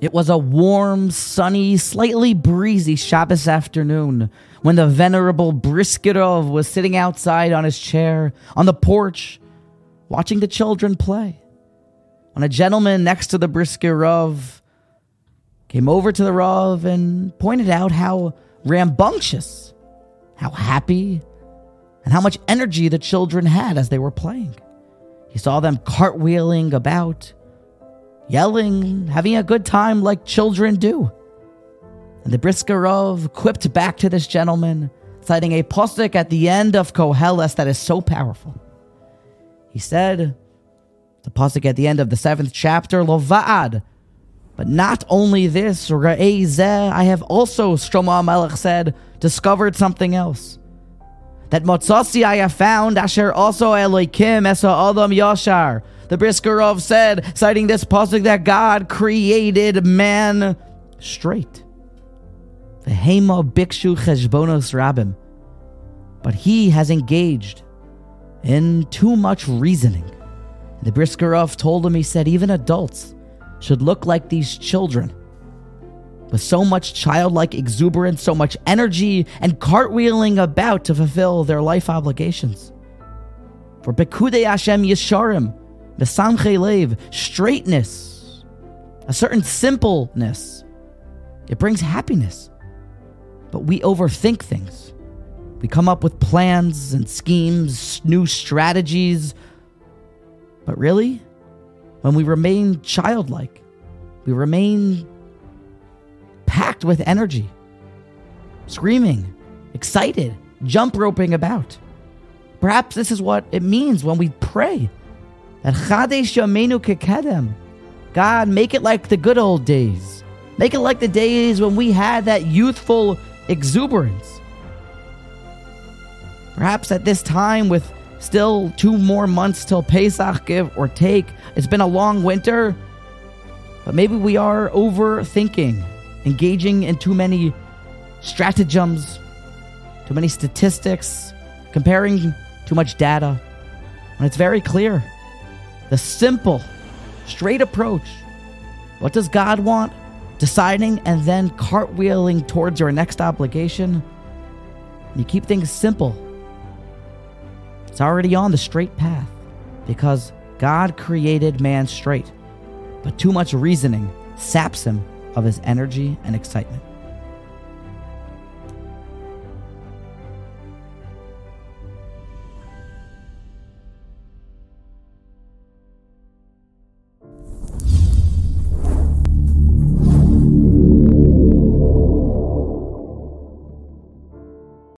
It was a warm, sunny, slightly breezy Shabbos afternoon when the venerable Briskerov was sitting outside on his chair on the porch watching the children play. When a gentleman next to the Briskerov came over to the Rav and pointed out how rambunctious, how happy, and how much energy the children had as they were playing. He saw them cartwheeling about, yelling, having a good time like children do. And the Briskerov quipped back to this gentleman, citing a pasuk at the end of Koheles that is so powerful. He said, the pasuk at the end of the seventh chapter, Lovad. But not only this, I have also, Shlomo Melech said, discovered something else. That Motzasi I have found, Asher also Elohim Esa Adam Yashar, the Briskerov said, citing this pasuk that God created man straight. The Hema Bikshu Cheshbonos Rabim. But he has engaged in too much reasoning. The Briskerov told him, he said, even adults should look like these children with so much childlike exuberance, so much energy, and cartwheeling about to fulfill their life obligations. For Bekude Hashem Yesharim, Mesamche Lev, straightness, a certain simpleness. It brings happiness. But we overthink things. We come up with plans and schemes, new strategies. But really, when we remain childlike, we remain packed with energy, screaming, excited, jump roping about. Perhaps this is what it means when we pray that Kekedem. God, make it like the good old days. Make it like the days when we had that youthful exuberance. Perhaps at this time, with still two more months till Pesach, give or take, it's been a long winter, but maybe we are overthinking, engaging in too many stratagems, too many statistics, comparing too much data. And it's very clear the simple, straight approach. What does God want? Deciding and then cartwheeling towards your next obligation. You keep things simple. It's already on the straight path because God created man straight. But too much reasoning saps him of his energy and excitement.